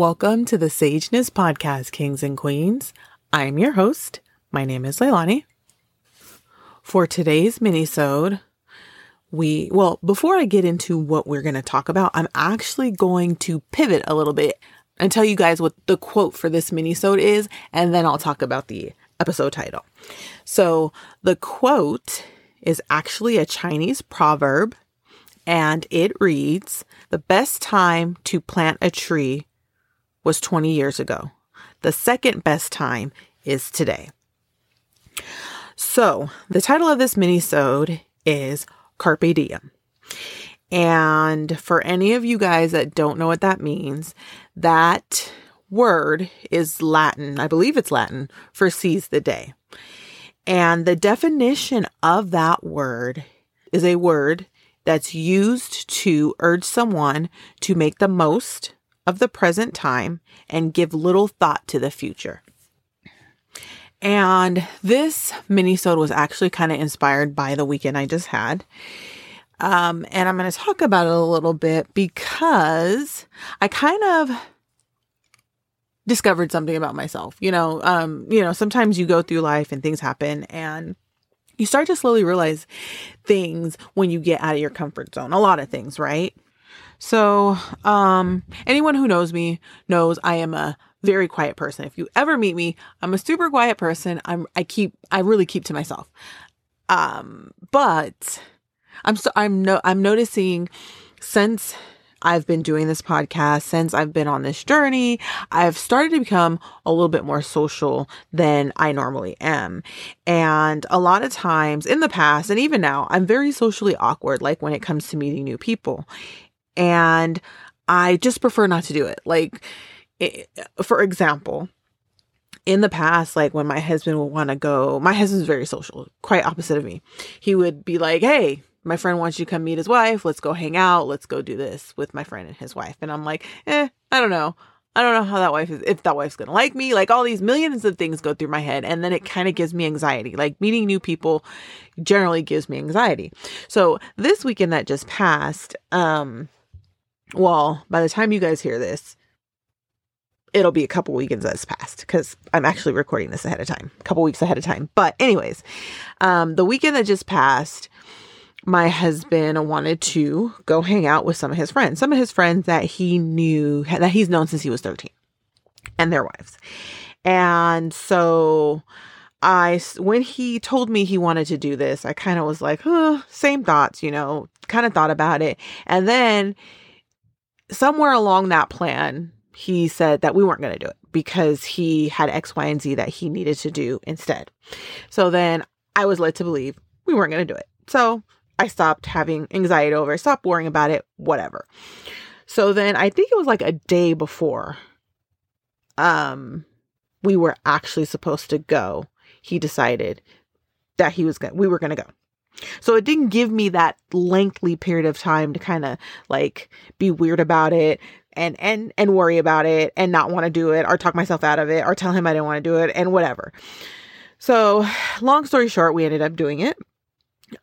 Welcome to the Sageness Podcast, Kings and Queens. I'm your host. My name is Leilani. For today's minisode, we well, before I get into what we're going to talk about, I'm actually going to pivot a little bit and tell you guys what the quote for this minisode is, and then I'll talk about the episode title. So, the quote is actually a Chinese proverb, and it reads, "The best time to plant a tree was 20 years ago. The second best time is today. So, the title of this mini-sode is Carpe Diem. And for any of you guys that don't know what that means, that word is Latin. I believe it's Latin for seize the day. And the definition of that word is a word that's used to urge someone to make the most of the present time and give little thought to the future. And this minisode was actually kind of inspired by the weekend I just had. Um, and I'm going to talk about it a little bit because I kind of discovered something about myself. You know, um, you know, sometimes you go through life and things happen and you start to slowly realize things when you get out of your comfort zone. A lot of things, right? So, um, anyone who knows me knows I am a very quiet person. If you ever meet me, I'm a super quiet person. I'm, I keep, I really keep to myself. Um, but I'm so, I'm no, I'm noticing since I've been doing this podcast, since I've been on this journey, I've started to become a little bit more social than I normally am. And a lot of times in the past, and even now, I'm very socially awkward, like when it comes to meeting new people and I just prefer not to do it. Like, it, for example, in the past, like when my husband would want to go, my husband's very social, quite opposite of me. He would be like, Hey, my friend wants you to come meet his wife. Let's go hang out. Let's go do this with my friend and his wife. And I'm like, eh, I don't know. I don't know how that wife is, if that wife's gonna like me. Like all these millions of things go through my head, and then it kind of gives me anxiety. Like meeting new people generally gives me anxiety. So this weekend that just passed, um, well, by the time you guys hear this, it'll be a couple weekends that's passed because I'm actually recording this ahead of time, a couple weeks ahead of time. But, anyways, um, the weekend that just passed, my husband wanted to go hang out with some of his friends, some of his friends that he knew, that he's known since he was 13, and their wives. And so I, when he told me he wanted to do this, I kind of was like, huh, same thoughts, you know, kind of thought about it. And then somewhere along that plan, he said that we weren't going to do it because he had X, Y, and Z that he needed to do instead. So then I was led to believe we weren't going to do it. So I stopped having anxiety over stopped worrying about it, whatever. So then I think it was like a day before um we were actually supposed to go. He decided that he was going we were going to go. So it didn't give me that lengthy period of time to kind of like be weird about it and and and worry about it and not want to do it or talk myself out of it or tell him I didn't want to do it and whatever. So, long story short, we ended up doing it.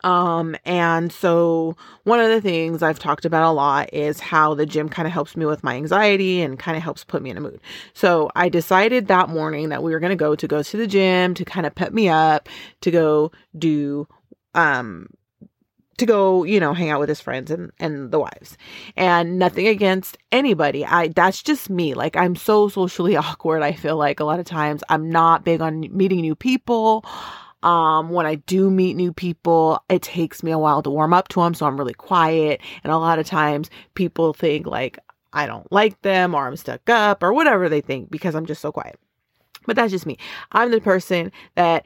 Um, and so one of the things I've talked about a lot is how the gym kind of helps me with my anxiety and kind of helps put me in a mood. So I decided that morning that we were going to go to go to the gym to kind of pep me up, to go do um to go, you know, hang out with his friends and and the wives. And nothing against anybody. I that's just me. Like I'm so socially awkward. I feel like a lot of times I'm not big on meeting new people. Um when I do meet new people, it takes me a while to warm up to them, so I'm really quiet. And a lot of times people think like I don't like them or I'm stuck up or whatever they think because I'm just so quiet. But that's just me. I'm the person that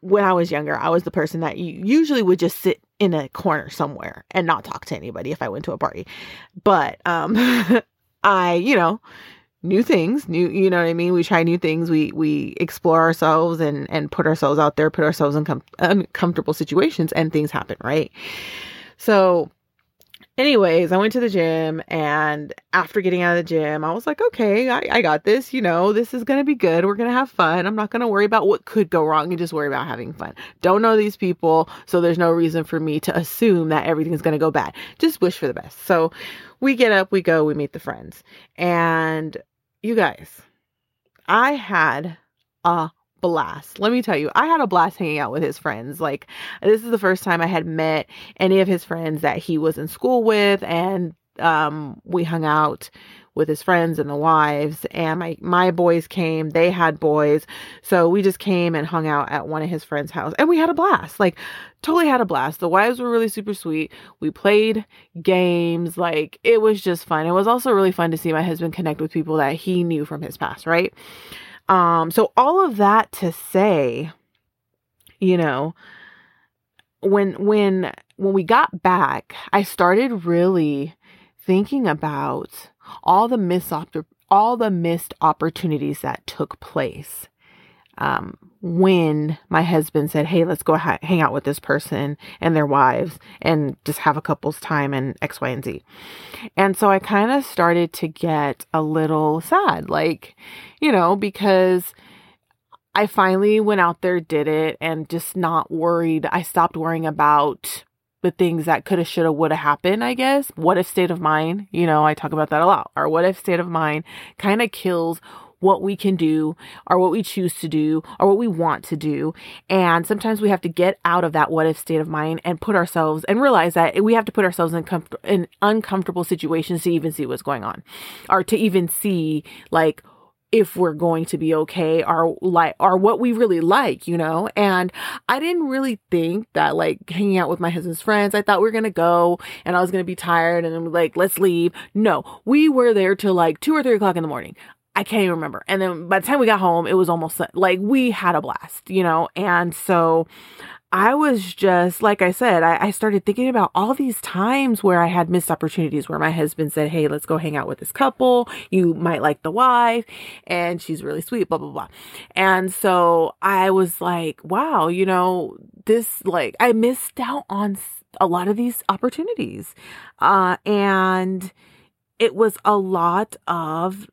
when I was younger, I was the person that usually would just sit in a corner somewhere and not talk to anybody if I went to a party. But um I, you know, new things, new you know what I mean? We try new things. We we explore ourselves and and put ourselves out there, put ourselves in com- uncomfortable situations and things happen, right? So anyways, I went to the gym and after getting out of the gym, I was like, okay, I, I got this. You know, this is going to be good. We're going to have fun. I'm not going to worry about what could go wrong and just worry about having fun. Don't know these people. So there's no reason for me to assume that everything's going to go bad. Just wish for the best. So we get up, we go, we meet the friends. And you guys, I had a blast. Let me tell you, I had a blast hanging out with his friends. Like, this is the first time I had met any of his friends that he was in school with, and um, we hung out with his friends and the wives and my my boys came they had boys. So we just came and hung out at one of his friends house and we had a blast. Like totally had a blast. The wives were really super sweet. We played games. Like it was just fun. It was also really fun to see my husband connect with people that he knew from his past right um so all of that to say you know when when when we got back i started really thinking about all the missed all the missed opportunities that took place um, when my husband said, "Hey, let's go ha- hang out with this person and their wives and just have a couple's time and X, Y, and Z." And so I kind of started to get a little sad, like, you know, because I finally went out there, did it, and just not worried. I stopped worrying about the things that coulda, shoulda, woulda happened, I guess. What if state of mind? You know, I talk about that a lot. Our what if state of mind kind of kills what we can do or what we choose to do or what we want to do. And sometimes we have to get out of that what if state of mind and put ourselves and realize that we have to put ourselves in, com- in uncomfortable situations to even see what's going on or to even see like if we're going to be okay or like or what we really like, you know? And I didn't really think that like hanging out with my husband's friends, I thought we were gonna go and I was gonna be tired and then like, let's leave. No, we were there till like two or three o'clock in the morning. I can't even remember. And then by the time we got home, it was almost like we had a blast, you know? And so I was just, like I said, I, I, started thinking about all these times where I had missed opportunities where my husband said, Hey, let's go hang out with this couple. You might like the wife and she's really sweet, blah, blah, blah. And so I was like, wow, you know, this, like, I missed out on a lot of these opportunities. Uh, and it was a lot of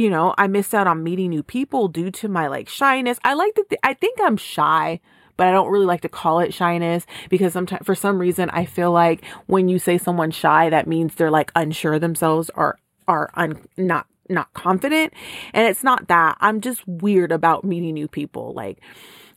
you know, I missed out on meeting new people due to my like shyness. I like to, th- I think I'm shy but I don't really like to call it shyness because sometimes for some reason I feel like when you say someone's shy, that means they're like unsure themselves or are un- not not confident. And it's not that. I'm just weird about meeting new people. Like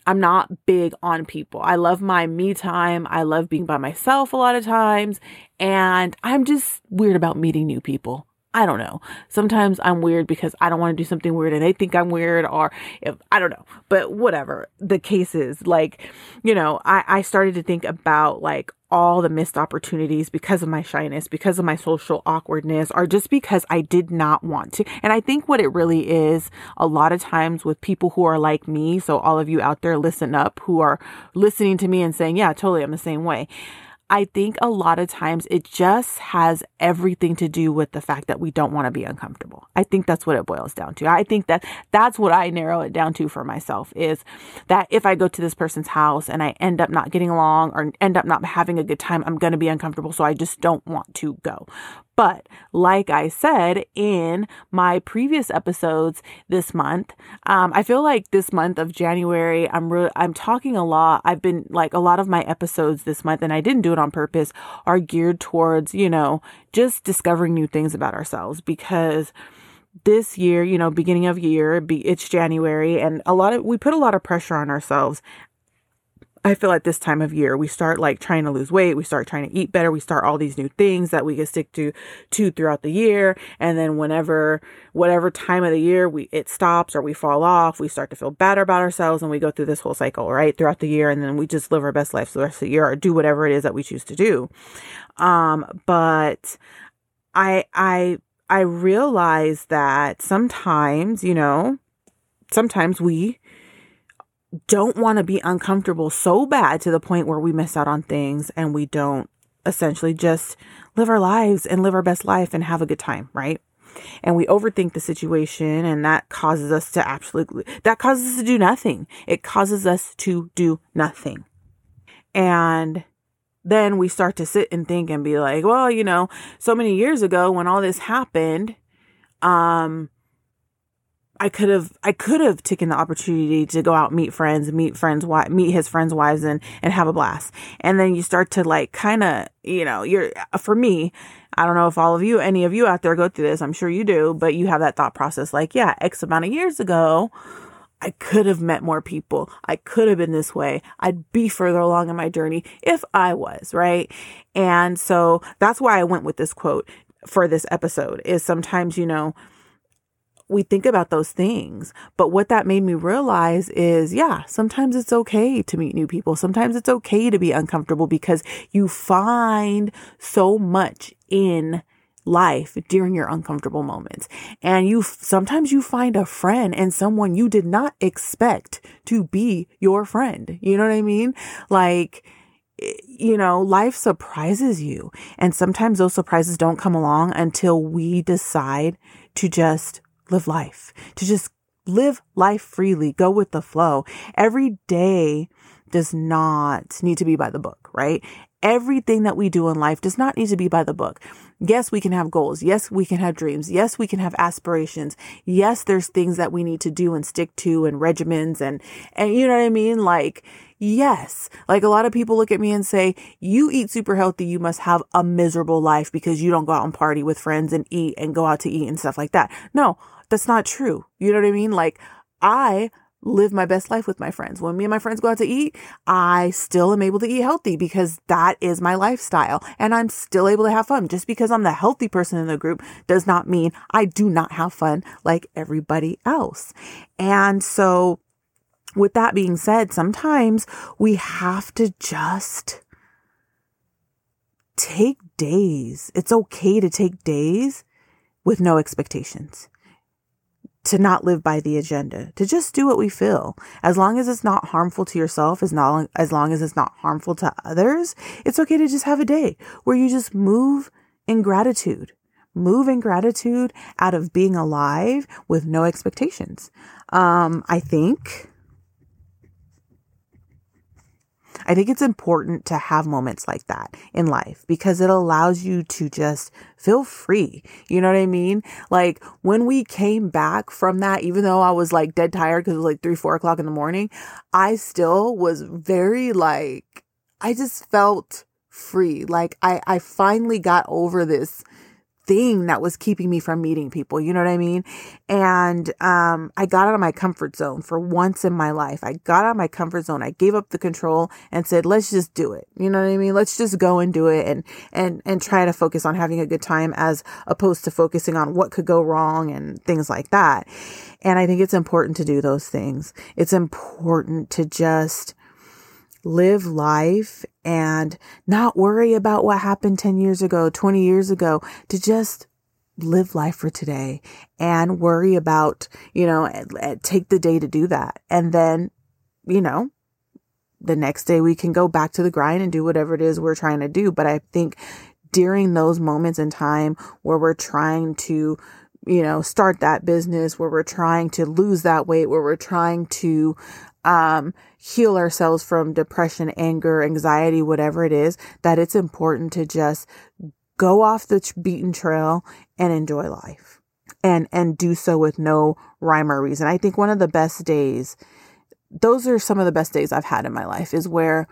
I'm not big on people. I love my me time. I love being by myself a lot of times. And I'm just weird about meeting new people. I don't know. Sometimes I'm weird because I don't want to do something weird and they think I'm weird or if I don't know. But whatever the case is, like, you know, I, I started to think about like all the missed opportunities because of my shyness, because of my social awkwardness, or just because I did not want to. And I think what it really is a lot of times with people who are like me, so all of you out there listen up who are listening to me and saying, yeah, totally, I'm the same way. I think a lot of times it just has everything to do with the fact that we don't want to be uncomfortable. I think that's what it boils down to. I think that that's what I narrow it down to for myself is that if I go to this person's house and I end up not getting along or end up not having a good time, I'm going to be uncomfortable. So I just don't want to go. But like I said in my previous episodes this month, um, I feel like this month of January, I'm really, I'm talking a lot. I've been like a lot of my episodes this month, and I didn't do it on purpose, are geared towards, you know, just discovering new things about ourselves because this year, you know, beginning of year, it's January, and a lot of we put a lot of pressure on ourselves I feel like this time of year we start like trying to lose weight, we start trying to eat better, we start all these new things that we can stick to to throughout the year, and then whenever whatever time of the year we it stops or we fall off, we start to feel better about ourselves and we go through this whole cycle, right? Throughout the year and then we just live our best life the rest of the year or do whatever it is that we choose to do. Um but I I I realize that sometimes, you know, sometimes we don't want to be uncomfortable so bad to the point where we miss out on things and we don't essentially just live our lives and live our best life and have a good time, right? And we overthink the situation and that causes us to absolutely, that causes us to do nothing. It causes us to do nothing. And then we start to sit and think and be like, well, you know, so many years ago when all this happened, um, I could have I could have taken the opportunity to go out meet friends, meet friends, meet his friends' wives, and and have a blast. And then you start to like kind of you know you're uh, for me. I don't know if all of you, any of you out there go through this. I'm sure you do, but you have that thought process like, yeah, X amount of years ago, I could have met more people. I could have been this way. I'd be further along in my journey if I was, right? And so that's why I went with this quote for this episode is sometimes, you know, we think about those things. But what that made me realize is, yeah, sometimes it's okay to meet new people. Sometimes it's okay to be uncomfortable because you find so much in life during your uncomfortable moments. And you sometimes you find a friend and someone you did not expect to be your friend. You know what I mean? Like eh, you know, life surprises you. And sometimes those surprises don't come along until we decide to just live life, to just live life freely, go with the flow. Every day does not need to be by the book, right? Everything that we do in life does not need to be by the book. Yes, we can have goals. Yes, we can have dreams. Yes, we can have aspirations. Yes, there's things that we need to do and stick to and regimens and, and you know what I mean? Like, yes, like a lot of people look at me and say, you eat super healthy. You must have a miserable life because you don't go out and party with friends and eat and go out to eat and stuff like that. No, that's not true. You know what I mean? Like I live my best life with my friends. When me and my friends go out to eat, I still am able to eat healthy because that is my lifestyle and I'm still able to have fun. Just because I'm the healthy person in the group does not mean I do not have fun like everybody else. And so with that being said, sometimes we have to just take days. It's okay to take days with no expectations to not live by the agenda, to just do what we feel. As long as it's not harmful to yourself, as not as long as it's not harmful to others, it's okay to just have a day where you just move in gratitude. Move in gratitude out of being alive with no expectations. Um, I think I think it's important to have moments like that in life because it allows you to just feel free. You know what I mean? Like when we came back from that, even though I was like dead tired because it was like three, four o'clock in the morning, I still was very like, I just felt free. Like I, I finally got over this thing that was keeping me from meeting people. You know what I mean? And um, I got out of my comfort zone for once in my life. I got out of my comfort zone. I gave up the control and said, let's just do it. You know what I mean? Let's just go and do it and, and, and try to focus on having a good time as opposed to focusing on what could go wrong and things like that. And I think it's important to do those things. It's important to just live life and not worry about what happened 10 years ago, 20 years ago, to just live life for today and worry about, you know, take the day to do that. And then, you know, the next day we can go back to the grind and do whatever it is we're trying to do. But I think during those moments in time where we're trying to, you know, start that business, where we're trying to lose that weight, where we're trying to, um, heal ourselves from depression, anger, anxiety, whatever it is, that it's important to just go off the beaten trail and enjoy life and, and do so with no rhyme or reason. I think one of the best days, those are some of the best days I've had in my life is where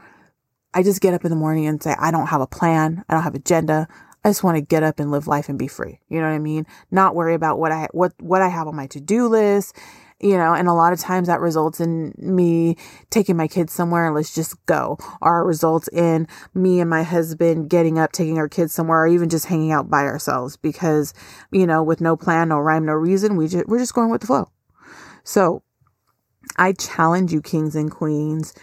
I just get up in the morning and say, I don't have a plan. I don't have agenda. I just want to get up and live life and be free. You know what I mean? Not worry about what I, what, what I have on my to-do list you know, and a lot of times that results in me taking my kids somewhere and let's just go, or it results in me and my husband getting up, taking our kids somewhere, or even just hanging out by ourselves because, you know, with no plan, no rhyme, no reason, we just, we're just going with the flow. So I challenge you, kings and queens,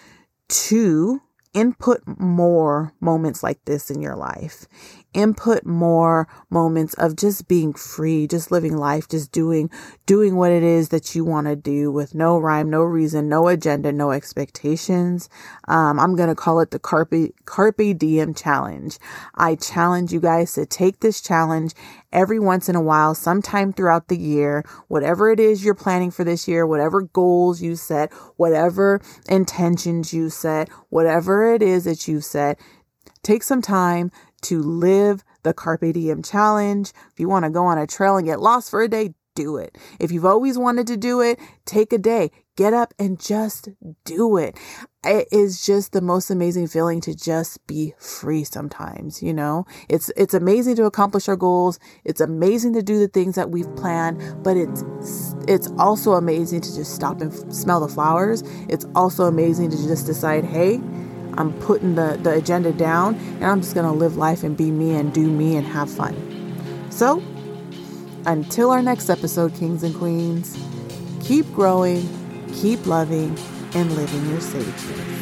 to input more moments like this in your life input more moments of just being free, just living life, just doing, doing what it is that you want to do with no rhyme, no reason, no agenda, no expectations. Um, I'm to call it the Carpe, Carpe Diem challenge. I challenge you guys to take this challenge every once in a while, sometime throughout the year, whatever it is you're planning for this year, whatever goals you set, whatever intentions you set, whatever it is that you've set, take some time to live the Carpe Diem challenge. If you want to go on a trail and get lost for a day, do it. If you've always wanted to do it, take a day, get up and just do it. It is just the most amazing feeling to just be free sometimes, you know? It's it's amazing to accomplish our goals. It's amazing to do the things that we've planned, but it's it's also amazing to just stop and f- smell the flowers. It's also amazing to just decide, "Hey, I'm putting the, the agenda down and I'm just going to live life and be me and do me and have fun. So, until our next episode, Kings and Queens, keep growing, keep loving, and living your sage